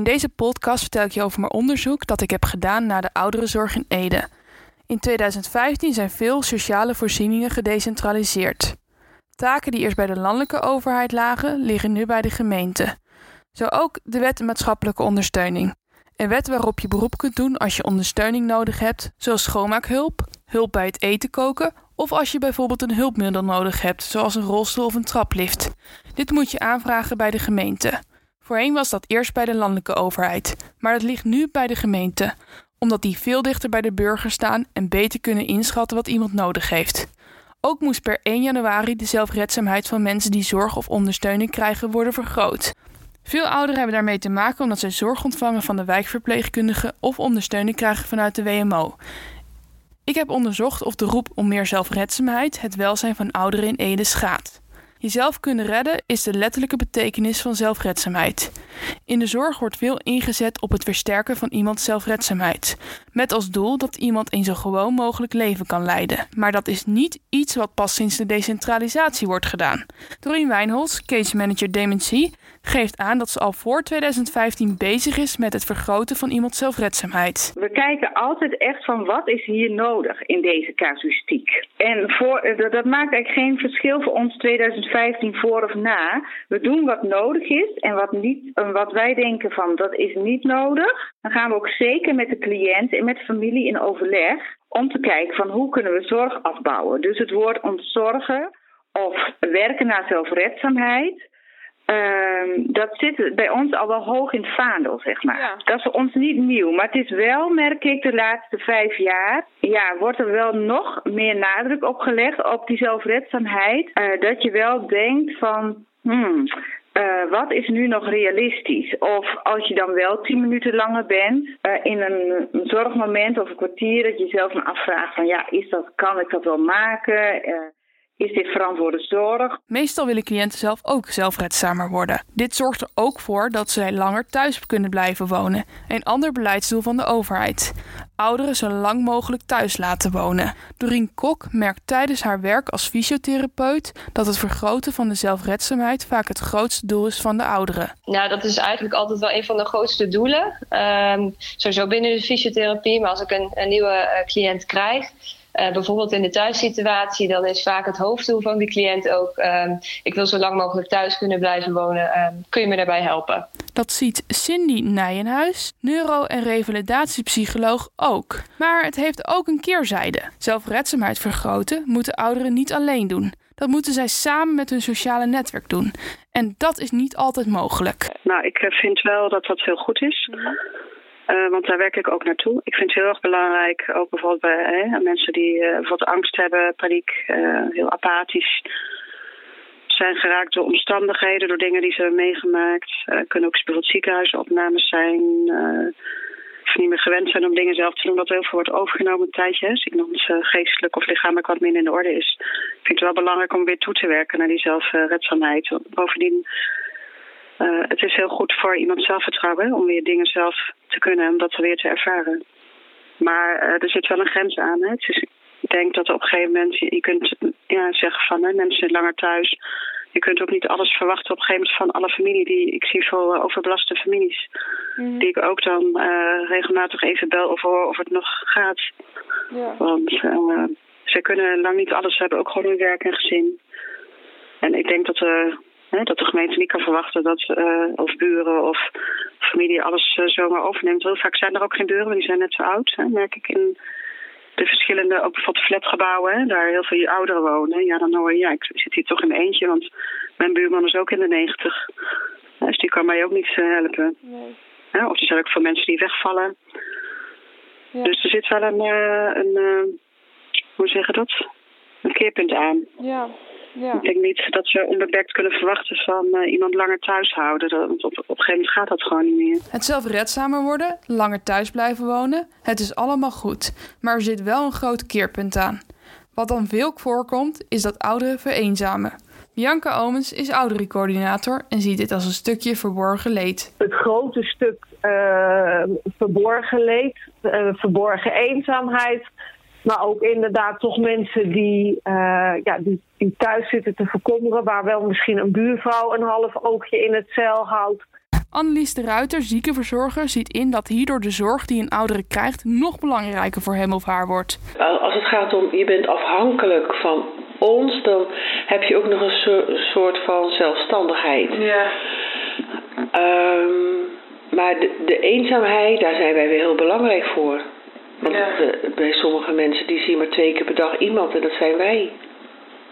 In deze podcast vertel ik je over mijn onderzoek dat ik heb gedaan naar de ouderenzorg in Ede. In 2015 zijn veel sociale voorzieningen gedecentraliseerd. Taken die eerst bij de landelijke overheid lagen, liggen nu bij de gemeente. Zo ook de wet maatschappelijke ondersteuning. Een wet waarop je beroep kunt doen als je ondersteuning nodig hebt, zoals schoonmaakhulp, hulp bij het eten koken of als je bijvoorbeeld een hulpmiddel nodig hebt, zoals een rolstoel of een traplift. Dit moet je aanvragen bij de gemeente. Voorheen was dat eerst bij de landelijke overheid, maar dat ligt nu bij de gemeente, omdat die veel dichter bij de burger staan en beter kunnen inschatten wat iemand nodig heeft. Ook moest per 1 januari de zelfredzaamheid van mensen die zorg of ondersteuning krijgen worden vergroot. Veel ouderen hebben daarmee te maken omdat zij zorg ontvangen van de wijkverpleegkundige of ondersteuning krijgen vanuit de WMO. Ik heb onderzocht of de roep om meer zelfredzaamheid het welzijn van ouderen in Ede schaadt. Jezelf kunnen redden is de letterlijke betekenis van zelfredzaamheid. In de zorg wordt veel ingezet op het versterken van iemands zelfredzaamheid, met als doel dat iemand een zo gewoon mogelijk leven kan leiden. Maar dat is niet iets wat pas sinds de decentralisatie wordt gedaan. Doreen Wijnholz, case manager dementie, geeft aan dat ze al voor 2015 bezig is met het vergroten van iemands zelfredzaamheid. We kijken altijd echt van wat is hier nodig in deze casuïstiek. En voor, eh, dat maakt eigenlijk geen verschil voor ons 2015 voor of na. We doen wat nodig is en wat, niet, wat wij denken van dat is niet nodig. Dan gaan we ook zeker met de cliënt en met familie in overleg om te kijken van hoe kunnen we zorg afbouwen. Dus het woord ontzorgen of werken naar zelfredzaamheid Ehm, dat zit bij ons al wel hoog in het vaandel, zeg maar. Dat is voor ons niet nieuw. Maar het is wel, merk ik, de laatste vijf jaar... ja, wordt er wel nog meer nadruk op gelegd op die zelfredzaamheid. Uh, dat je wel denkt van... Hmm, uh, wat is nu nog realistisch? Of als je dan wel tien minuten langer bent uh, in een, een, zorgmoment of een kwartier, dat je jezelf dan afvraagt van ja, is dat, kan ik dat wel maken? Uh, is dit verantwoorde zorg. Meestal willen cliënten zelf ook zelfredzamer worden. Dit zorgt er ook voor dat zij langer thuis kunnen blijven wonen. Een ander beleidsdoel van de overheid. Ouderen zo lang mogelijk thuis laten wonen. Doreen Kok merkt tijdens haar werk als fysiotherapeut dat het vergroten van de zelfredzaamheid vaak het grootste doel is van de ouderen. Nou, dat is eigenlijk altijd wel een van de grootste doelen. Um, sowieso binnen de fysiotherapie, maar als ik een, een nieuwe uh, cliënt krijg, uh, bijvoorbeeld in de thuissituatie, dan is vaak het hoofddoel van de cliënt ook: um, ik wil zo lang mogelijk thuis kunnen blijven wonen. Um, kun je me daarbij helpen? Dat ziet Cindy Nijenhuis, neuro- en revalidatiepsycholoog, ook. Maar het heeft ook een keerzijde. Zelfredzaamheid vergroten moeten ouderen niet alleen doen. Dat moeten zij samen met hun sociale netwerk doen. En dat is niet altijd mogelijk. Nou, ik eh, vind wel dat dat heel goed is. Mm uh, want daar werk ik ook naartoe. Ik vind het heel erg belangrijk, ook bijvoorbeeld bij hè, mensen die uh, bijvoorbeeld angst hebben, paniek, uh, heel apathisch zijn geraakt door omstandigheden, door dingen die ze hebben meegemaakt. kunnen ook bijvoorbeeld ziekenhuisopnames zijn. of niet meer gewend zijn om dingen zelf te doen, dat heel veel wordt overgenomen een tijdje. Als iemand geestelijk of lichamelijk wat minder in de orde is. Ik vind het wel belangrijk om weer toe te werken naar die zelfredzaamheid. Bovendien het is heel goed voor iemand zelfvertrouwen om weer dingen zelf te kunnen en dat weer te ervaren. Maar uh, er zit wel een grens aan. Hè. Dus ik denk dat op een gegeven moment je kunt ja, zeggen van hè, mensen zijn langer thuis. Je kunt ook niet alles verwachten op een gegeven moment van alle familie. Die, ik zie veel uh, overbelaste families. Mm. Die ik ook dan uh, regelmatig even bel of hoor of het nog gaat. Ja. Want ze kunnen lang niet alles hebben, ook gewoon hun werk en gezin. En ik denk dat dat de gemeente niet kan verwachten dat uh, of buren of familie alles uh, zomaar overneemt. Heel vaak zijn er ook geen buren, die zijn net zo oud. Hè, merk ik in de verschillende, ook bijvoorbeeld flatgebouwen, hè, daar heel veel ouderen wonen. Ja, dan hoor je, ja, ik zit hier toch in mijn eentje, want mijn buurman is ook in de negentig. Dus die kan mij ook niet uh, helpen. Nee. Ja, of er zijn ook veel mensen die wegvallen. Ja. Dus er zit wel een, een hoe zeg je dat? Een keerpunt aan. Ja. Ja. Ik denk niet dat ze onbeperkt kunnen verwachten van uh, iemand langer thuis houden. Dat, op, op een gegeven moment gaat dat gewoon niet meer. Het zelfredzamer worden, langer thuis blijven wonen, het is allemaal goed. Maar er zit wel een groot keerpunt aan. Wat dan veel voorkomt, is dat ouderen vereenzamen. Bianca Omens is ouderencoördinator en ziet dit als een stukje verborgen leed. Het grote stuk uh, verborgen leed, uh, verborgen eenzaamheid, maar ook inderdaad toch mensen die, uh, ja, die, die, thuis zitten te verkommeren, waar wel misschien een buurvrouw een half oogje in het cel houdt. Annelies de Ruiter, ziekenverzorger, ziet in dat hierdoor de zorg die een oudere krijgt nog belangrijker voor hem of haar wordt. Als het gaat om je bent afhankelijk van ons, dan heb je ook nog een soort van zelfstandigheid. Ja. Um, maar de, de, eenzaamheid, daar zijn wij weer heel belangrijk voor. Want ja. de, bij sommige mensen die zien maar twee keer per dag iemand en dat zijn wij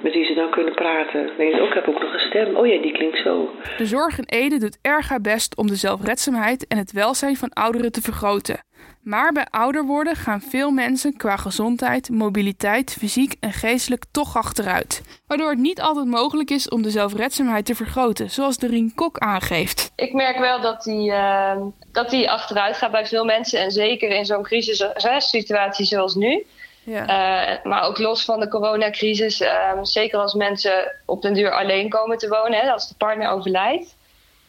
met wie ze dan kunnen praten. Dan denk ook, heb ook nog een stem. Oh ja, die klinkt zo. De zorg in Ede doet erg haar best om de zelfredzaamheid en het welzijn van ouderen te vergroten. Maar bij ouder worden gaan veel mensen qua gezondheid, mobiliteit, fysiek en geestelijk toch achteruit. Waardoor het niet altijd mogelijk is om de zelfredzaamheid te vergroten, zoals de Rien Kok aangeeft. Ik merk wel dat die, uh, dat die achteruit gaat bij veel mensen. En zeker in zo'n crisissituatie zoals nu. Ja. Uh, maar ook los van de coronacrisis, uh, zeker als mensen op den duur alleen komen te wonen, hè, als de partner overlijdt.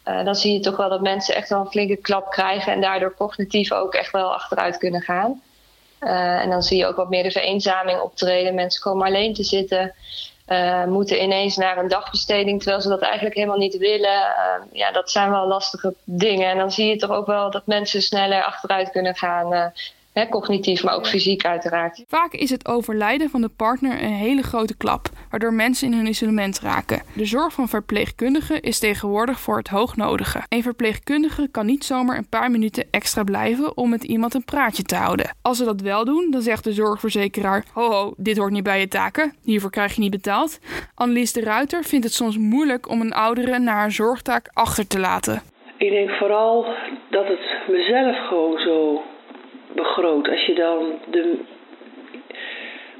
Uh, dan zie je toch wel dat mensen echt wel een flinke klap krijgen en daardoor cognitief ook echt wel achteruit kunnen gaan. en dan zie je ook wat meer de vereenzaming optreden. Mensen komen alleen te zitten, moeten ineens naar een dagbesteding terwijl ze dat eigenlijk helemaal niet willen. ja, dat zijn wel lastige dingen. En dan zie je toch ook wel dat mensen sneller achteruit kunnen gaan cognitief, maar ook fysiek uiteraard. Vaak is het overlijden van de partner een hele grote klap, waardoor mensen in hun isolement raken. De zorg van verpleegkundigen is tegenwoordig voor het hoognodige. Een verpleegkundige kan niet zomaar een paar minuten extra blijven om met iemand een praatje te houden. Als ze dat wel doen, dan zegt de zorgverzekeraar: Ho ho, dit hoort niet bij je taken, hiervoor krijg je niet betaald. Annelies de Ruiter vindt het soms moeilijk om een oudere naar haar zorgtaak achter te laten. Ik denk vooral dat het mezelf gewoon zo begroot. Als je dan de,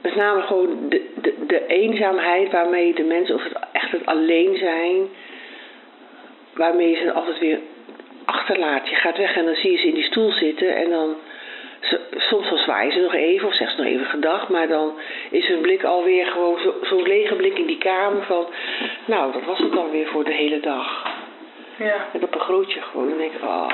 met name gewoon de, de, de eenzaamheid waarmee de mensen, of het echt het alleen zijn, waarmee je ze altijd weer achterlaat. Je gaat weg en dan zie je ze in die stoel zitten en dan. Soms dan zwaaien ze nog even of zeggen ze nog even gedag, maar dan is hun blik alweer gewoon zo'n zo lege blik in die kamer van, nou, dat was het dan weer voor de hele dag. Ja. En dat begroot je gewoon. Dan denk ik, oh,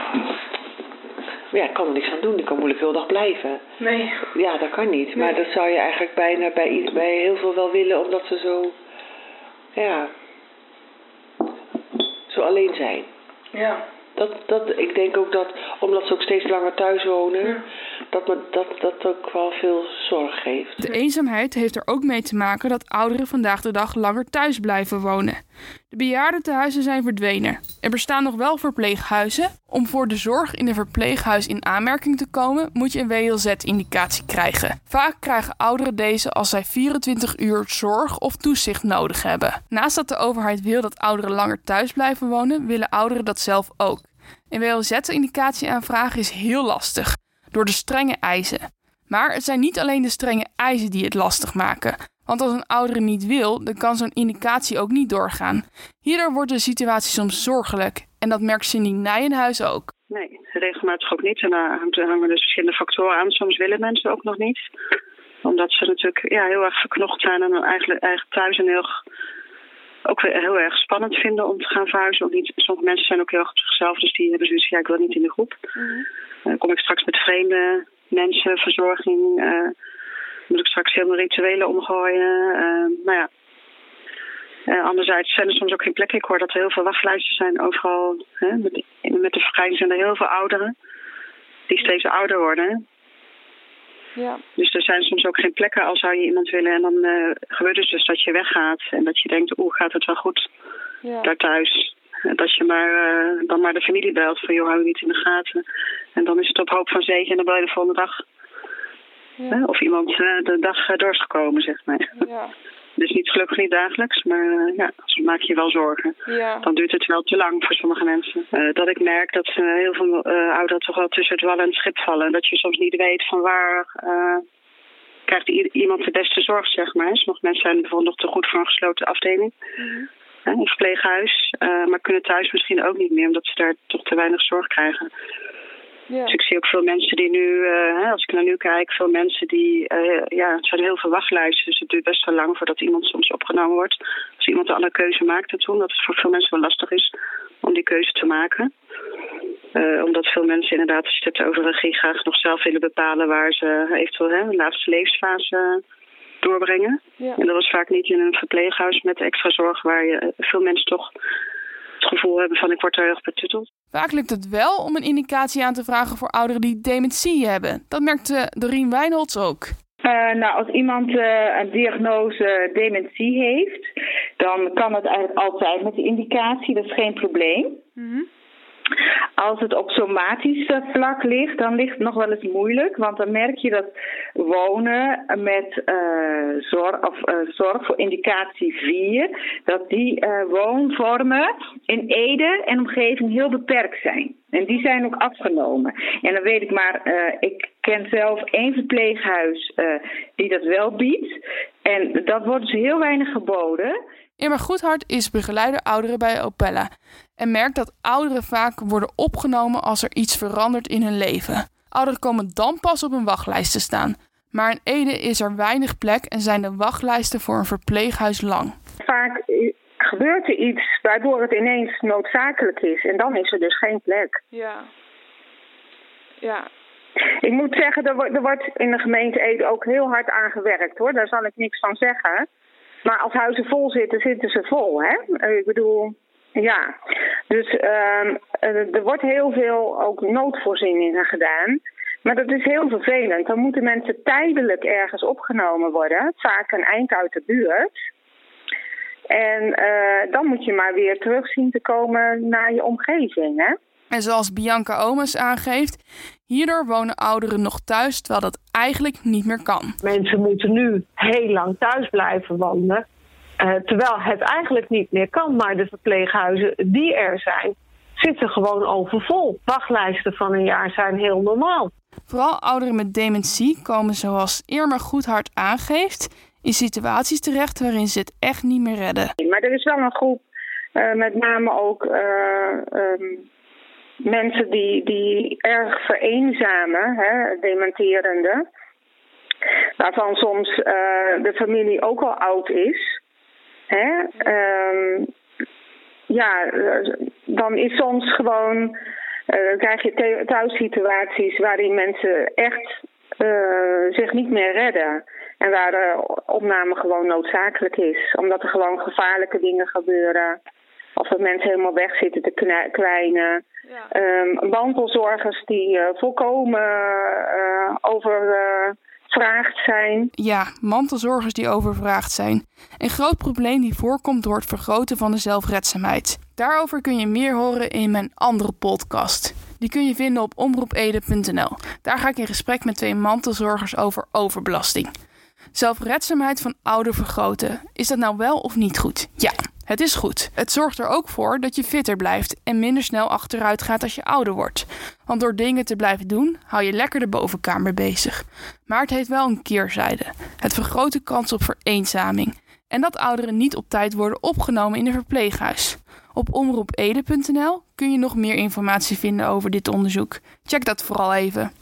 maar ja, ik kan er niks aan doen. Ik kan moeilijk heel dag blijven. Nee. Ja, dat kan niet. Maar dat zou je eigenlijk bijna bij, bij heel veel wel willen, omdat ze zo, ja, zo alleen zijn. Ja. Dat, dat, ik denk ook dat, omdat ze ook steeds langer thuis wonen, dat, me, dat dat ook wel veel zorg geeft. De eenzaamheid heeft er ook mee te maken dat ouderen vandaag de dag langer thuis blijven wonen. De bejaardentehuizen zijn verdwenen. Er bestaan nog wel verpleeghuizen. Om voor de zorg in een verpleeghuis in aanmerking te komen, moet je een WLZ-indicatie krijgen. Vaak krijgen ouderen deze als zij 24 uur zorg of toezicht nodig hebben. Naast dat de overheid wil dat ouderen langer thuis blijven wonen, willen ouderen dat zelf ook. Een WLZ-indicatie aanvragen is heel lastig door de strenge eisen. Maar het zijn niet alleen de strenge eisen die het lastig maken. Want als een oudere niet wil, dan kan zo'n indicatie ook niet doorgaan. Hierdoor wordt de situatie soms zorgelijk. En dat merkt Cindy Nijenhuis ook. Nee, regelmatig ook niet. En daar hangen dus verschillende factoren aan. Soms willen mensen ook nog niet. Omdat ze natuurlijk ja, heel erg verknocht zijn en dan eigenlijk, eigenlijk thuis en heel ook weer heel erg spannend vinden om te gaan verhuizen. niet, sommige mensen zijn ook heel erg op zichzelf, dus die hebben zoiets ja, ik wil niet in de groep. Mm Dan kom ik straks met vreemde mensen, verzorging. Uh, moet ik straks helemaal rituelen omgooien. Uh, nou ja. Uh, anderzijds zijn er soms ook geen plekken. Ik hoor dat er heel veel wachtlijsten zijn overal. Hè, met, met de vergrijzing zijn er heel veel ouderen die steeds ouder worden. Ja. Dus er zijn soms ook geen plekken al zou je iemand willen. En dan uh, gebeurt het dus dat je weggaat. En dat je denkt, oeh, gaat het wel goed ja. daar thuis. En dat je maar, uh, dan maar de familie belt van, joh, hou je niet in de gaten. En dan is het op hoop van zegen en dan bel je de volgende dag. Ja. Of iemand uh, de dag doorgekomen, zeg maar. Ja. Dus niet gelukkig niet dagelijks, maar uh, ja, soms maak je wel zorgen. Ja. Dan duurt het wel te lang voor sommige mensen. Uh, dat ik merk dat uh, heel veel uh, ouderen toch wel tussen het wal en het schip vallen. Dat je soms niet weet van waar krijgt iemand de beste zorg, zeg maar. Sommige mensen zijn bijvoorbeeld nog te goed voor een gesloten afdeling. Mm een verpleeghuis, maar kunnen thuis misschien ook niet meer, omdat ze daar toch te weinig zorg krijgen. Ja. Dus ik zie ook veel mensen die nu, uh, als ik naar nu kijk, veel mensen die, uh, ja, het zijn heel veel wachtlijsten. Dus het duurt best wel lang voordat iemand soms opgenomen wordt. Als iemand al een keuze maakt ertoe, dat het voor veel mensen wel lastig is om die keuze te maken. Uh, omdat veel mensen inderdaad, als je het over regie graag nog zelf willen bepalen waar ze eventueel hè, de laatste levensfase doorbrengen. Ja. En dat was vaak niet in een verpleeghuis met extra zorg waar je veel mensen toch gevoel hebben van ik word er heel erg betuteld. Vaak lukt het wel om een indicatie aan te vragen voor ouderen die dementie hebben. Dat merkte Doreen Wijnholds ook. Uh, nou, als iemand uh, een diagnose dementie heeft, dan kan het eigenlijk altijd met de indicatie, dat is geen probleem. Mm -hmm. Als het op somatisch vlak ligt, dan ligt het nog wel eens moeilijk. Want dan merk je dat wonen met uh, zorg, of, uh, zorg voor indicatie 4, dat die woonvormen in Ede en omgeving heel beperkt zijn. En die zijn ook afgenomen. En dan weet ik maar, ik ken zelf één verpleeghuis die dat wel biedt. En dat wordt dus heel weinig geboden. Irma Goedhart is begeleider ouderen bij Opella en merkt dat ouderen vaak worden opgenomen als er iets verandert in hun leven. Ouderen komen dan pas op een wachtlijst te staan. Maar in Ede is er weinig plek en zijn de wachtlijsten voor een verpleeghuis lang. Vaak gebeurt er iets waardoor het ineens noodzakelijk is en dan is er dus geen plek. Ja. Ja. Ik moet zeggen, er wordt, er wordt in de gemeente Ede ook heel hard aan gewerkt hoor. Daar zal ik niks van zeggen. Maar als huizen vol zitten, zitten ze vol. Hè? Ik bedoel, ja. Dus uh, er wordt heel veel ook noodvoorzieningen gedaan. Maar dat is heel vervelend. Dan moeten mensen tijdelijk ergens opgenomen worden. Vaak een eind uit de buurt. En uh, dan moet je maar weer terug zien te komen naar je omgeving. Hè? En zoals Bianca Omes aangeeft, hierdoor wonen ouderen nog thuis, terwijl dat eigenlijk niet meer kan. Mensen moeten nu heel lang thuis blijven wonen, uh, terwijl het eigenlijk niet meer kan. Maar de verpleeghuizen die er zijn, zitten gewoon overvol. Wachtlijsten van een jaar zijn heel normaal. Vooral ouderen met dementie komen, zoals Irma Goedhart aangeeft, in situaties terecht waarin ze het echt niet meer redden. Maar er is wel een groep, uh, met name ook. Uh, um mensen die, die erg vereenzamen, hè, dementerende, waarvan soms uh, de familie ook al oud is. Hè, um, ja, dan is soms gewoon, uh, krijg je thuissituaties waarin mensen echt uh, zich niet meer redden. En waar de opname gewoon noodzakelijk is. Omdat er gewoon gevaarlijke dingen gebeuren. Of dat mensen helemaal weg zitten te kwijnen. Ja. Um, mantelzorgers die uh, volkomen uh, overvraagd zijn. Ja, mantelzorgers die overvraagd zijn. Een groot probleem die voorkomt door het vergroten van de zelfredzaamheid. Daarover kun je meer horen in mijn andere podcast. Die kun je vinden op omroepede.nl. Daar ga ik in gesprek met twee mantelzorgers over overbelasting. Zelfredzaamheid van ouder vergroten. Is dat nou wel of niet goed? Ja, het is goed. Het zorgt er ook voor dat je fitter blijft en minder snel achteruit gaat als je ouder wordt. Want door dingen te blijven doen, hou je lekker de bovenkamer bezig. Maar het heeft wel een keerzijde. Het vergroot de kans op vereenzaming. En dat ouderen niet op tijd worden opgenomen in een verpleeghuis. Op omroepede.nl kun je nog meer informatie vinden over dit onderzoek. Check dat vooral even.